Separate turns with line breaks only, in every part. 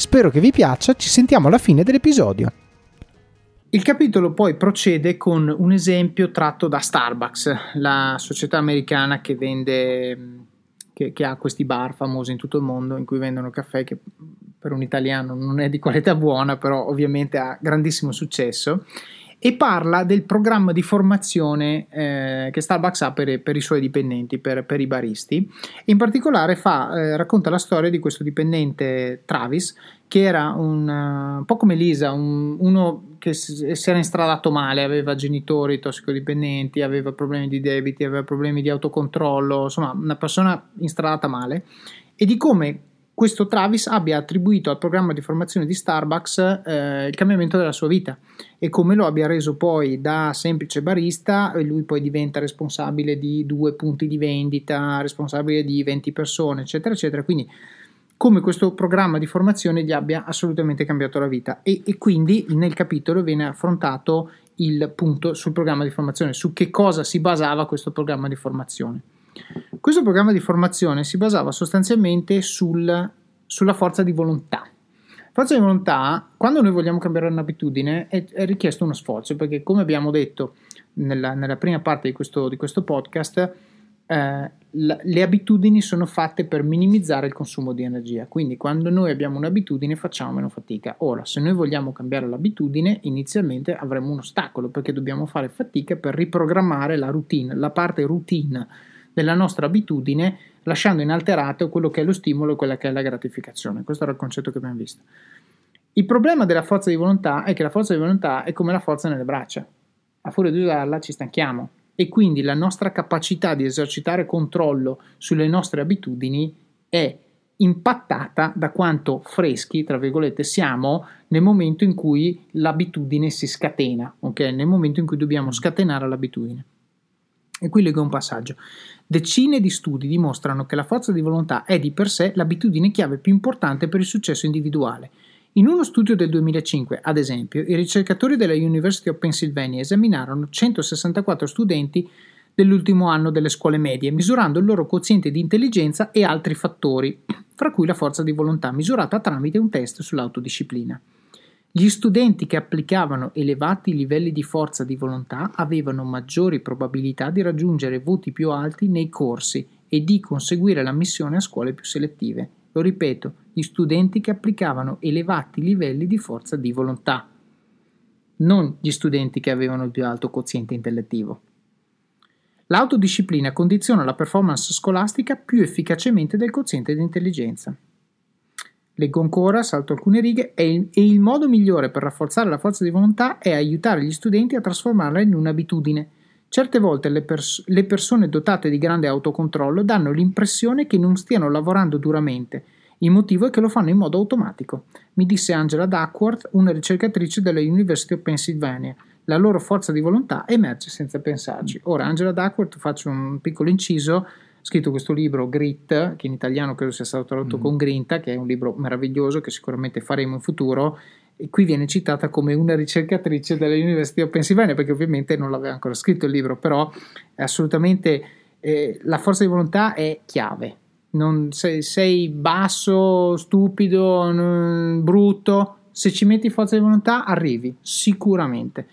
Spero che vi piaccia, ci sentiamo alla fine dell'episodio.
Il capitolo poi procede con un esempio tratto da Starbucks, la società americana che vende che, che, ha questi bar famosi in tutto il mondo in cui vendono caffè che per un italiano non è di qualità buona, però ovviamente ha grandissimo successo. E parla del programma di formazione eh, che Starbucks ha per, per, i suoi dipendenti, per, per i baristi. In particolare fa, eh, racconta la storia di questo dipendente Travis, che era un, uh, un po' come Lisa, un, uno che si era instradato male, aveva genitori tossicodipendenti, aveva problemi di debiti, aveva problemi di autocontrollo, insomma una persona instradata male, e di come questo Travis abbia attribuito al programma di formazione di Starbucks eh, il cambiamento della sua vita e come lo abbia reso poi da semplice barista e lui poi diventa responsabile di due punti di vendita, responsabile di 20 persone, eccetera, eccetera. Quindi come questo programma di formazione gli abbia assolutamente cambiato la vita e, e quindi nel capitolo viene affrontato il punto sul programma di formazione, su che cosa si basava questo programma di formazione. Questo programma di formazione si basava sostanzialmente sul, sulla forza di volontà. Forza di volontà, quando noi vogliamo cambiare un'abitudine, è, è richiesto uno sforzo, perché come abbiamo detto nella, nella prima parte di questo, di questo podcast, eh, le abitudini sono fatte per minimizzare il consumo di energia, quindi quando noi abbiamo un'abitudine facciamo meno fatica. Ora, se noi vogliamo cambiare l'abitudine, inizialmente avremo un ostacolo perché dobbiamo fare fatica per riprogrammare la routine, la parte routine della nostra abitudine, lasciando inalterato quello che è lo stimolo e quella che è la gratificazione. Questo era il concetto che abbiamo visto. Il problema della forza di volontà è che la forza di volontà è come la forza nelle braccia. A furia di usarla ci stanchiamo, e quindi la nostra capacità di esercitare controllo sulle nostre abitudini è impattata da quanto freschi, tra virgolette, siamo nel momento in cui l'abitudine si scatena, ok? Nel momento in cui dobbiamo scatenare l'abitudine. E qui leggo un passaggio. Decine di studi dimostrano che la forza di volontà è di per sé l'abitudine chiave più importante per il successo individuale. In uno studio del 2005, ad esempio, i ricercatori della University of Pennsylvania esaminarono 164 studenti dell'ultimo anno delle scuole medie, misurando il loro quoziente di intelligenza e altri fattori, fra cui la forza di volontà misurata tramite un test sull'autodisciplina. Gli studenti che applicavano elevati livelli di forza di volontà avevano maggiori probabilità di raggiungere voti più alti nei corsi e di conseguire l'ammissione a scuole più selettive. Lo ripeto, gli studenti che applicavano elevati livelli di forza di volontà, non gli studenti che avevano il più alto quoziente intellettivo. L'autodisciplina condiziona la performance scolastica più efficacemente del quoziente di intelligenza. Leggo ancora, salto alcune righe, e il, e il modo migliore per rafforzare la forza di volontà è aiutare gli studenti a trasformarla in un'abitudine. Certe volte le, pers- le persone dotate di grande autocontrollo danno l'impressione che non stiano lavorando duramente. Il motivo è che lo fanno in modo automatico, mi disse Angela Duckworth, una ricercatrice della University of Pennsylvania. La loro forza di volontà emerge senza pensarci. Ora, Angela Duckworth, faccio un piccolo inciso, scritto questo libro Grit, che in italiano credo sia stato tradotto mm. con Grinta, che è un libro meraviglioso che sicuramente faremo in futuro. E qui viene citata come una ricercatrice dell'Università of Pennsylvania, perché ovviamente non l'aveva ancora scritto il libro, però è assolutamente eh, la forza di volontà è chiave. Non, sei, sei basso, stupido, non, brutto, se ci metti forza di volontà arrivi sicuramente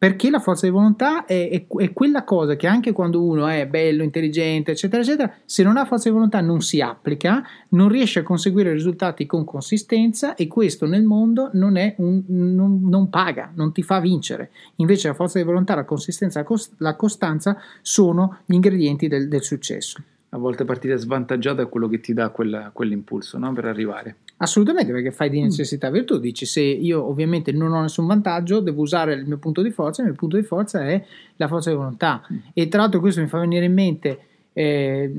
perché la forza di volontà è, è, è, quella cosa che anche quando uno è bello, intelligente, eccetera, eccetera, se non ha forza di volontà non si applica, non riesce a conseguire risultati con consistenza e questo nel mondo non, un, non, non paga, non ti fa vincere. Invece la forza di volontà, la consistenza, la costanza sono gli ingredienti del, del successo
a volte partire svantaggiato è quello che ti dà quel, quell'impulso no? per arrivare.
Assolutamente, perché fai di mm. necessità virtù. Dici, se io ovviamente non ho nessun vantaggio, devo usare il mio punto di forza, il mio punto di forza è la forza di volontà. Mm. E tra l'altro questo mi fa venire in mente, eh,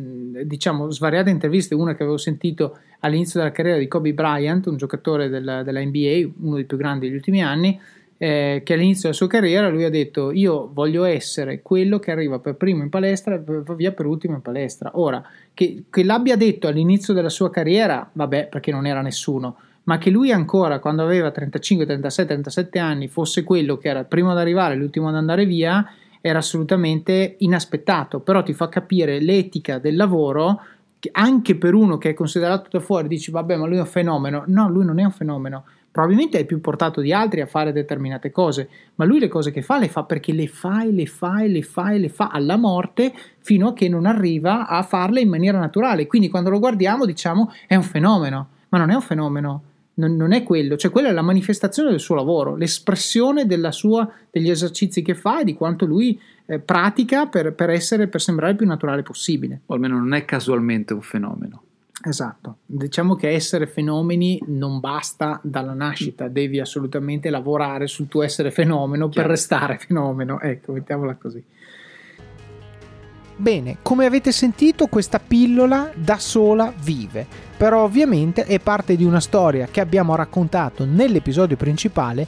diciamo, svariate interviste, una che avevo sentito all'inizio della carriera di Kobe Bryant, un giocatore della, della NBA, uno dei più grandi degli ultimi anni, eh, che all'inizio della sua carriera lui ha detto io voglio essere quello che arriva per primo in palestra e va via per ultimo in palestra. Ora, che, che l'abbia detto all'inizio della sua carriera, vabbè, perché non era nessuno, ma che lui ancora quando aveva 35, 36, 37 anni fosse quello che era il primo ad arrivare, l'ultimo ad andare via, era assolutamente inaspettato, però ti fa capire l'etica del lavoro che anche per uno che è considerato da fuori dici vabbè ma lui è un fenomeno, no lui non è un fenomeno, probabilmente è più portato di altri a fare determinate cose, ma lui le cose che fa le fa perché le fa e le fa e le fa e le fa alla morte fino a che non arriva a farle in maniera naturale. Quindi quando lo guardiamo diciamo è un fenomeno, ma non è un fenomeno. Non, non è quello, cioè quella è la manifestazione del suo lavoro, l'espressione sua, degli esercizi che fa e di quanto lui eh, pratica per, per, essere, per sembrare il più naturale possibile.
O almeno non è casualmente un fenomeno.
Esatto, diciamo che essere fenomeni non basta dalla nascita, devi assolutamente lavorare sul tuo essere fenomeno Chiaro. per restare fenomeno, ecco, mettiamola così.
Bene, come avete sentito questa pillola da sola vive, però ovviamente è parte di una storia che abbiamo raccontato nell'episodio principale